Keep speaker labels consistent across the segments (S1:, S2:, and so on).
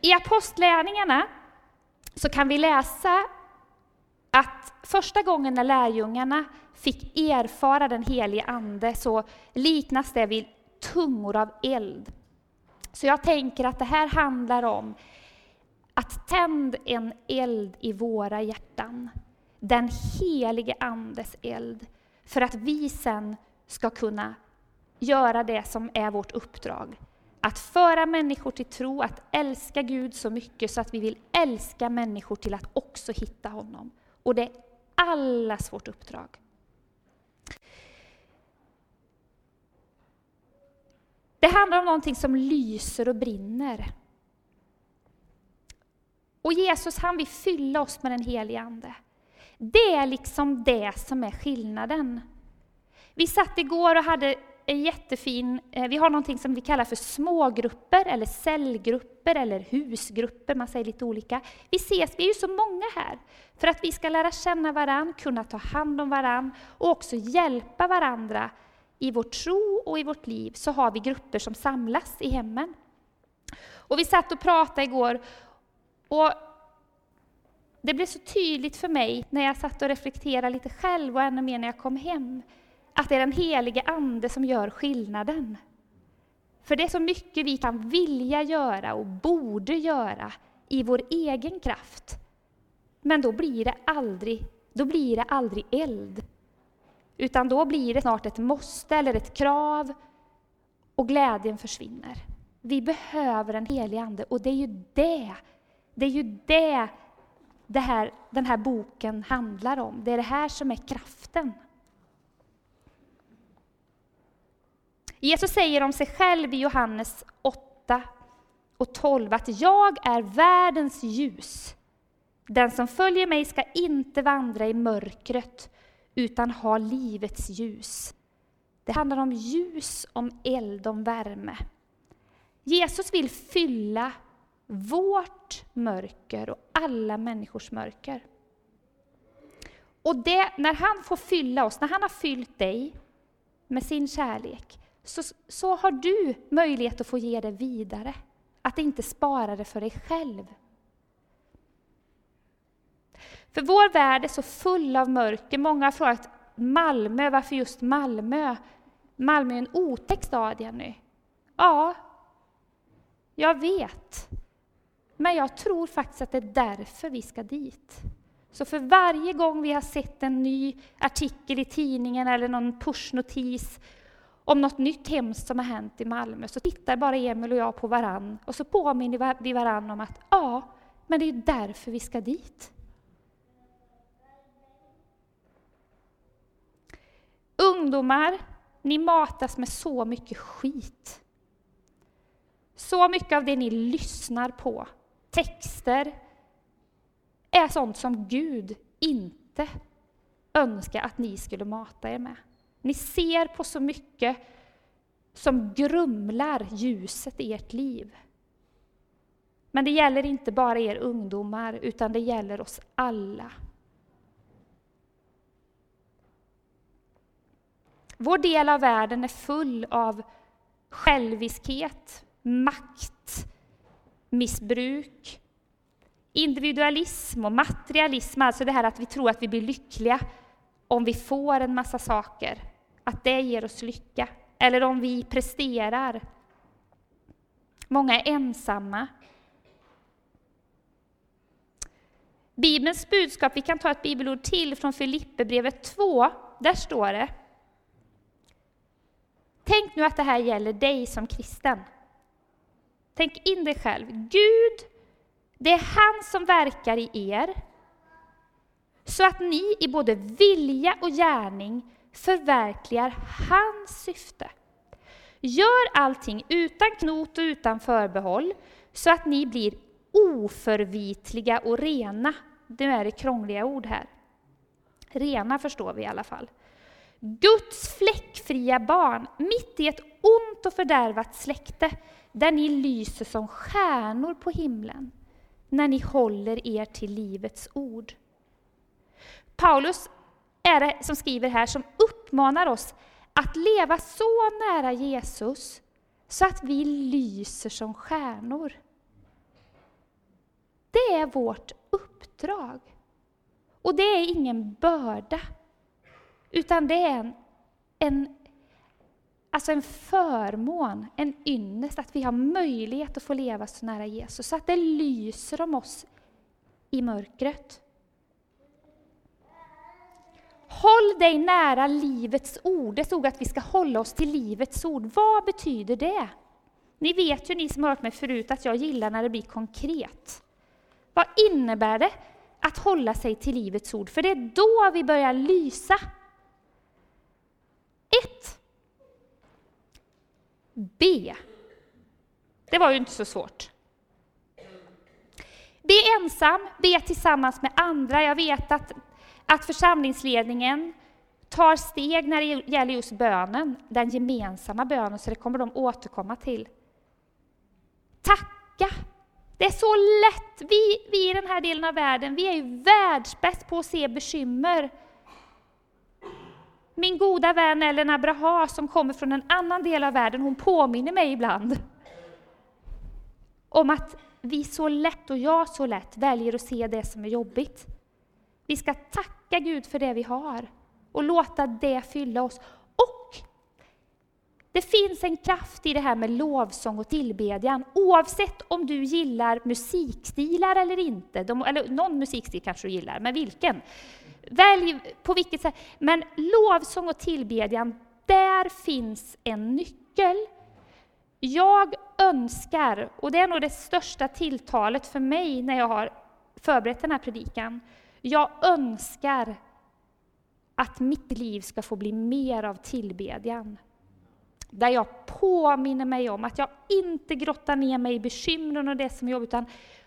S1: I Apostlärningarna så kan vi läsa att första gången när lärjungarna fick erfara den helige Ande så liknas det vid tungor av eld. Så jag tänker att det här handlar om att tänd en eld i våra hjärtan. Den helige Andes eld. För att vi sen ska kunna göra det som är vårt uppdrag. Att föra människor till tro, att älska Gud så mycket så att vi vill älska människor till att också hitta honom. Och det är allas vårt uppdrag. Det handlar om någonting som lyser och brinner. Och Jesus han vill fylla oss med den helige Ande. Det är liksom det som är skillnaden. Vi satt igår och hade en jättefin, eh, vi har någonting som vi kallar för smågrupper, eller cellgrupper, eller husgrupper, man säger lite olika. Vi ses, vi är ju så många här, för att vi ska lära känna varandra, kunna ta hand om varandra och också hjälpa varandra i vår tro och i vårt liv, så har vi grupper som samlas i hemmen. Och vi satt och pratade igår, och det blev så tydligt för mig när jag satt och reflekterade lite själv och ännu mer när jag kom hem, att det är den helige Ande som gör skillnaden. För det är så mycket vi kan vilja göra och borde göra i vår egen kraft. Men då blir det aldrig, då blir det aldrig eld. Utan då blir det snart ett måste eller ett krav och glädjen försvinner. Vi behöver en helig Ande och det är ju det, det är ju det, det här, den här boken handlar om. Det är det här som är kraften. Jesus säger om sig själv i Johannes 8 och 12 att jag är världens ljus. Den som följer mig ska inte vandra i mörkret utan ha livets ljus. Det handlar om ljus, om eld, om värme. Jesus vill fylla vårt mörker och alla människors mörker. Och det, när han får fylla oss, när han har fyllt dig med sin kärlek, så, så har du möjlighet att få ge det vidare. Att inte spara det för dig själv. För vår värld är så full av mörker. Många har frågat Malmö, varför just Malmö? Malmö är en otäck stad, Jenny. Ja, jag vet. Men jag tror faktiskt att det är därför vi ska dit. Så för varje gång vi har sett en ny artikel i tidningen eller någon pushnotis om något nytt hemskt som har hänt i Malmö, så tittar bara Emil och jag på varann och så påminner vi varann om att ja, men det är därför vi ska dit. Ungdomar, ni matas med så mycket skit. Så mycket av det ni lyssnar på, texter, är sånt som Gud inte önskar att ni skulle mata er med. Ni ser på så mycket som grumlar ljuset i ert liv. Men det gäller inte bara er ungdomar, utan det gäller oss alla. Vår del av världen är full av själviskhet, makt, missbruk, individualism och materialism, alltså det här att vi tror att vi blir lyckliga om vi får en massa saker, att det ger oss lycka. Eller om vi presterar. Många är ensamma. Bibelns budskap, vi kan ta ett bibelord till från Filipperbrevet 2. Där står det Tänk nu att det här gäller dig som kristen. Tänk in dig själv. Gud, det är han som verkar i er, så att ni i både vilja och gärning förverkligar hans syfte. Gör allting utan knot och utan förbehåll, så att ni blir oförvitliga och rena. Det är det krångliga ord här. Rena förstår vi i alla fall. Guds fläckfria barn, mitt i ett ont och fördärvat släkte, där ni lyser som stjärnor på himlen, när ni håller er till livets ord. Paulus är det som skriver här, som uppmanar oss att leva så nära Jesus, så att vi lyser som stjärnor. Det är vårt uppdrag. Och det är ingen börda, utan det är en, en, alltså en förmån, en ynnest, att vi har möjlighet att få leva så nära Jesus, så att det lyser om oss i mörkret. Håll dig nära livets ord. Det stod att vi ska hålla oss till livets ord. Vad betyder det? Ni vet ju, ni som har hört mig förut, att jag gillar när det blir konkret. Vad innebär det att hålla sig till livets ord? För det är då vi börjar lysa. 1. Be. Det var ju inte så svårt. Be ensam, be tillsammans med andra. Jag vet att, att församlingsledningen tar steg när det gäller just bönen, den gemensamma bönen, så det kommer de återkomma till. Tacka! Det är så lätt. Vi, vi i den här delen av världen, vi är ju världsbäst på att se bekymmer. Min goda vän Ellen Abraha som kommer från en annan del av världen, hon påminner mig ibland om att vi så lätt, och jag så lätt, väljer att se det som är jobbigt. Vi ska tacka Gud för det vi har och låta det fylla oss. Och det finns en kraft i det här med lovsång och tillbedjan, oavsett om du gillar musikstilar eller inte. De, eller någon musikstil kanske du gillar, men vilken? Välj på vilket sätt. Men lovsång och tillbedjan, där finns en nyckel. Jag önskar, och det är nog det största tilltalet för mig när jag har förberett den här predikan, jag önskar att mitt liv ska få bli mer av tillbedjan. Där jag påminner mig om att jag inte grottar ner mig i bekymren och det som är jobbigt, utan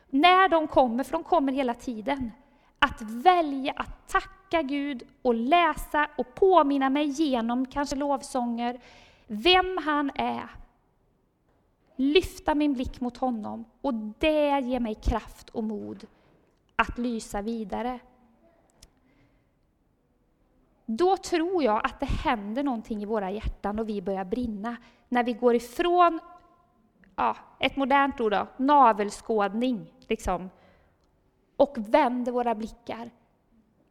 S1: när de kommer, för de kommer hela tiden, att välja att tacka Gud och läsa och påminna mig genom kanske lovsånger, vem han är. Lyfta min blick mot honom och det ger mig kraft och mod att lysa vidare då tror jag att det händer någonting i våra hjärtan och vi börjar brinna. När vi går ifrån, ja, ett modernt ord då, navelskådning, liksom, och vänder våra blickar.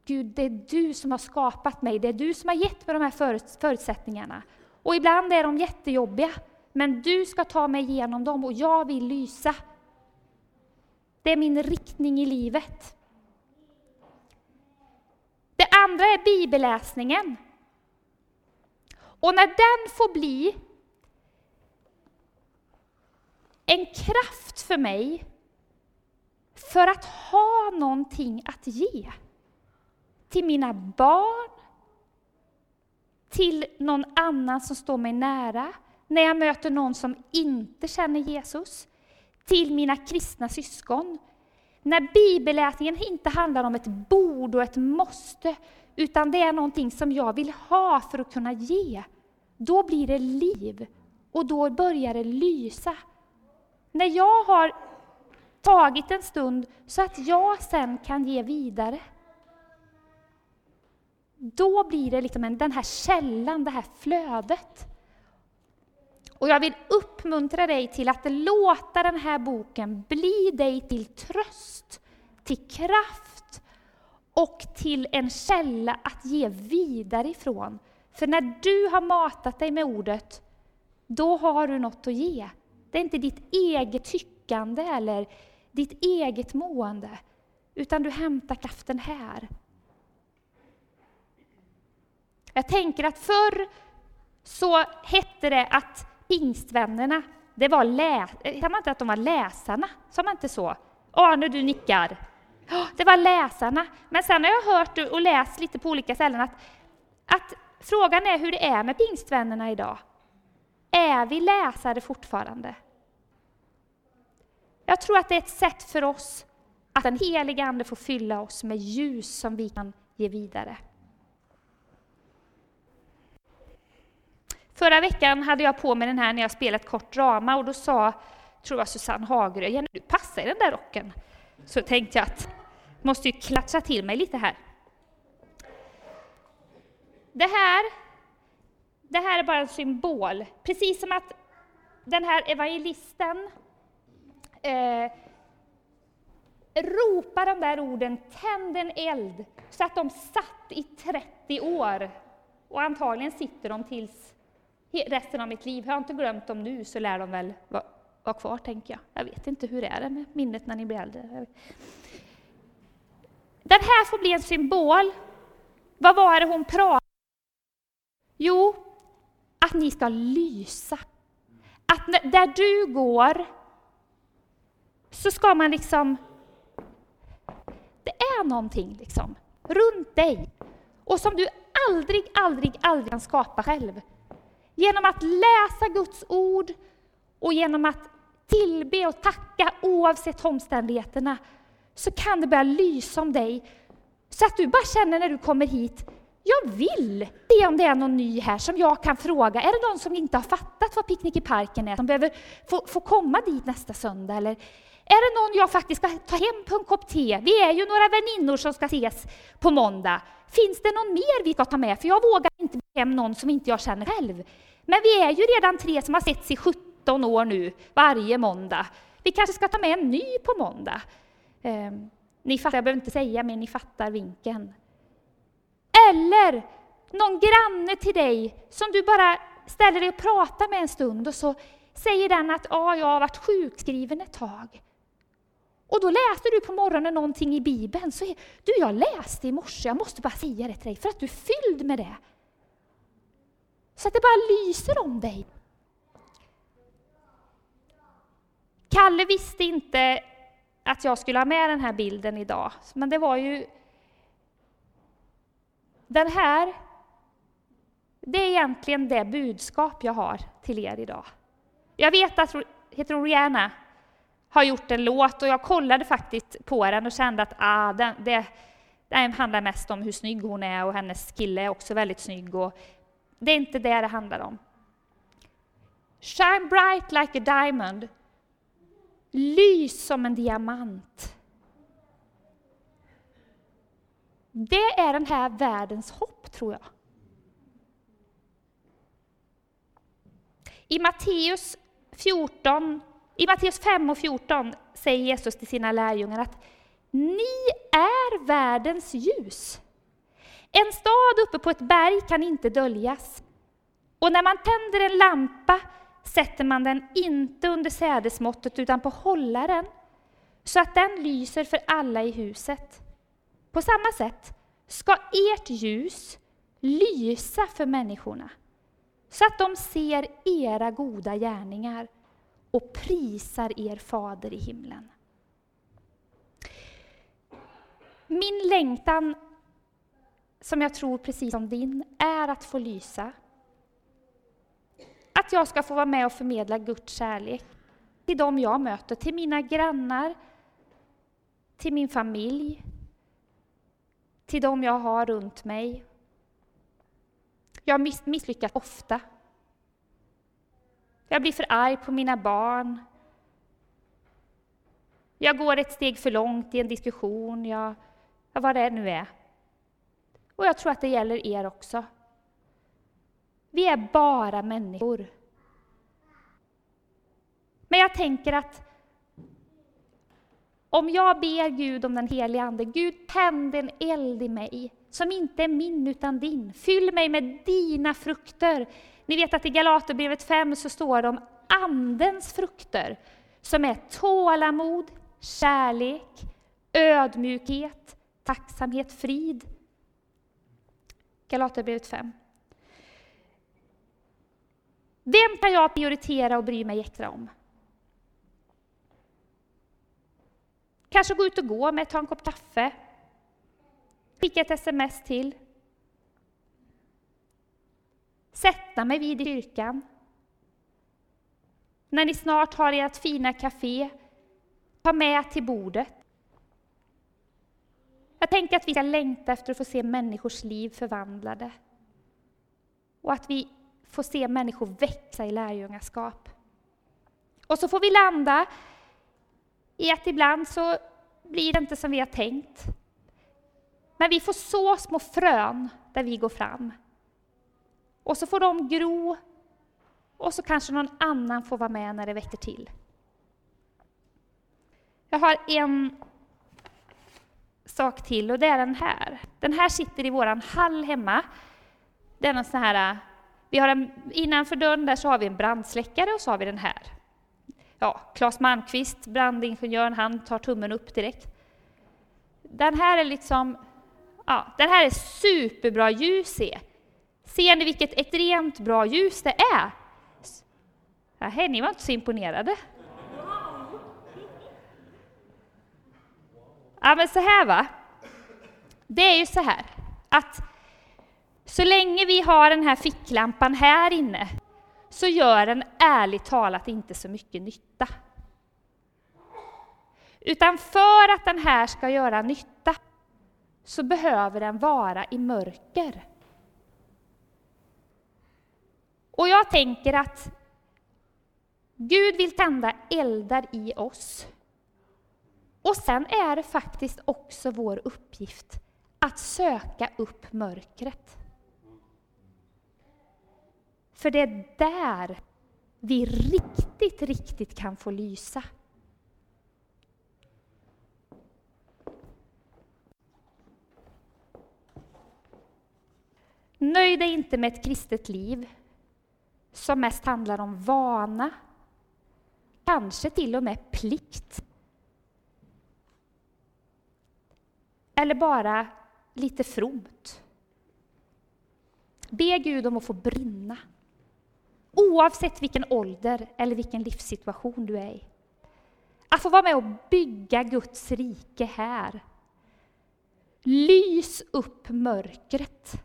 S1: Gud, det är du som har skapat mig, det är du som har gett mig de här förutsättningarna. Och ibland är de jättejobbiga, men du ska ta mig igenom dem och jag vill lysa. Det är min riktning i livet. Det andra är bibelläsningen. Och när den får bli en kraft för mig för att ha någonting att ge till mina barn, till någon annan som står mig nära, när jag möter någon som inte känner Jesus, till mina kristna syskon, när bibelläsningen inte handlar om ett bord och ett måste, utan det är någonting som jag vill ha för att kunna ge, då blir det liv och då börjar det lysa. När jag har tagit en stund så att jag sen kan ge vidare, då blir det liksom en, den här källan, det här flödet. Och jag vill uppmuntra dig till att låta den här boken bli dig till tröst, till kraft och till en källa att ge vidare ifrån. För när du har matat dig med ordet, då har du något att ge. Det är inte ditt eget tyckande eller ditt eget mående, utan du hämtar kraften här. Jag tänker att förr så hette det att pingstvännerna, det var lä eh, man inte att de var läsarna? Sa man inte så? Arne, du nickar. Det var läsarna. Men sen har jag hört och läst lite på olika ställen att, att frågan är hur det är med pingstvännerna idag. Är vi läsare fortfarande? Jag tror att det är ett sätt för oss att den heliga Ande får fylla oss med ljus som vi kan ge vidare. Förra veckan hade jag på mig den här när jag spelade ett kort drama och då sa, tror jag Susanne Hagerö, Jenny, du passar i den där rocken. Så tänkte jag att jag måste ju klatscha till mig lite här. Det här, det här är bara en symbol, precis som att den här evangelisten eh, ropar de där orden, tänd en eld, så att de satt i 30 år. Och antagligen sitter de tills resten av mitt liv. Har jag inte glömt dem nu så lär de väl vara, vara kvar, tänker jag. Jag vet inte, hur är det med minnet när ni blir äldre? Den här får bli en symbol. Vad var det hon pratade om? Jo, att ni ska lysa. Att där du går så ska man liksom... Det är någonting liksom runt dig och som du aldrig, aldrig, aldrig kan skapa själv. Genom att läsa Guds ord och genom att tillbe och tacka oavsett omständigheterna så kan det börja lysa om dig så att du bara känner när du kommer hit jag vill se om det är någon ny här som jag kan fråga. Är det någon som inte har fattat vad picknick i parken är, som behöver få, få komma dit nästa söndag? Eller är det någon jag faktiskt ska ta hem på en kopp te? Vi är ju några väninnor som ska ses på måndag. Finns det någon mer vi ska ta med? För jag vågar inte ta hem någon som inte jag känner själv. Men vi är ju redan tre som har setts i 17 år nu, varje måndag. Vi kanske ska ta med en ny på måndag. Eh, ni fattar, jag behöver inte säga, mer, ni fattar vinken. Eller någon granne till dig som du bara ställer dig och pratar med en stund och så säger den att ah, jag har varit sjukskriven ett tag. Och då läste du på morgonen någonting i Bibeln. Så, du, jag läste i morse, jag måste bara säga det till dig, för att du är fylld med det. Så att det bara lyser om dig. Kalle visste inte att jag skulle ha med den här bilden idag, men det var ju den här, det är egentligen det budskap jag har till er idag. Jag vet att, heter hon Rihanna, har gjort en låt och jag kollade faktiskt på den och kände att ah, den, det, den handlar mest om hur snygg hon är och hennes kille är också väldigt snygg. Och det är inte det det handlar om. Shine bright like a diamond. Lys som en diamant. Det är den här världens hopp, tror jag. I Matteus 14, i Matteus 5 och 14 säger Jesus till sina lärjungar att ni är världens ljus. En stad uppe på ett berg kan inte döljas. Och när man tänder en lampa sätter man den inte under sädesmåttet utan på hållaren så att den lyser för alla i huset. På samma sätt ska ert ljus lysa för människorna så att de ser era goda gärningar och prisar er fader i himlen. Min längtan, som jag tror precis som din, är att få lysa. Att jag ska få vara med och förmedla Guds kärlek till dem jag möter, till mina grannar, till min familj, till dem jag har runt mig. Jag misslyckas ofta. Jag blir för arg på mina barn. Jag går ett steg för långt i en diskussion, jag, vad det nu är. Och jag tror att det gäller er också. Vi är bara människor. Men jag tänker att om jag ber Gud om den helige Ande, Gud tänd en eld i mig som inte är min utan din. Fyll mig med dina frukter. Ni vet att i Galaterbrevet 5 så står det om Andens frukter som är tålamod, kärlek, ödmjukhet, tacksamhet, frid. Galaterbrevet 5. Vem kan jag prioritera och bry mig extra om? Kanske gå ut och gå med, ta en kopp kaffe. Skicka ett sms till. Sätta mig vid i kyrkan. När ni snart har ert fina café, ta med till bordet. Jag tänker att vi ska längta efter att få se människors liv förvandlade. Och att vi får se människor växa i lärjungaskap. Och så får vi landa i att ibland så blir det inte som vi har tänkt. Men vi får så små frön där vi går fram. Och så får de gro, och så kanske någon annan får vara med när det väcker till. Jag har en sak till och det är den här. Den här sitter i vår hall hemma. Det är en sån här, vi har en, innanför dörren där så har vi en brandsläckare och så har vi den här. Ja, Claes Malmqvist, brandingenjören, han tar tummen upp direkt. Den här är liksom, ja, den här är superbra ljus i. Ser ni vilket extremt bra ljus det är? Nej, ni var inte så imponerade. Ja, men så här va. Det är ju så här att så länge vi har den här ficklampan här inne så gör den ärligt talat inte så mycket nytta. Utan för att den här ska göra nytta så behöver den vara i mörker. Och jag tänker att Gud vill tända eldar i oss. Och sen är det faktiskt också vår uppgift att söka upp mörkret. För det är där vi riktigt, riktigt kan få lysa. Nöj dig inte med ett kristet liv som mest handlar om vana, kanske till och med plikt. Eller bara lite fromt. Be Gud om att få brinna. Oavsett vilken ålder eller vilken livssituation du är i. Att få vara med och bygga Guds rike här. Lys upp mörkret.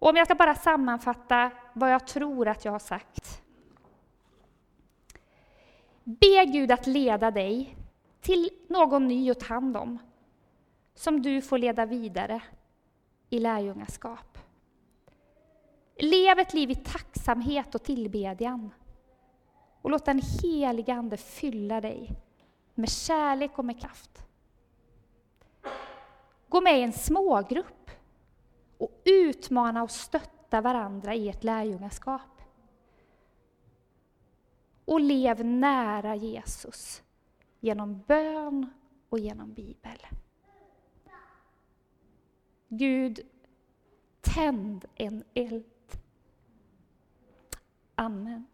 S1: Och om jag ska bara sammanfatta vad jag tror att jag har sagt. Be Gud att leda dig till någon ny att ta hand om, som du får leda vidare i lärjungaskap. Lev ett liv i tacksamhet och tillbedjan. Och låt den helige Ande fylla dig med kärlek och med kraft. Gå med i en smågrupp och utmana och stötta varandra i ert lärjungaskap. Och lev nära Jesus genom bön och genom bibel. Gud, tänd en eld. Amen.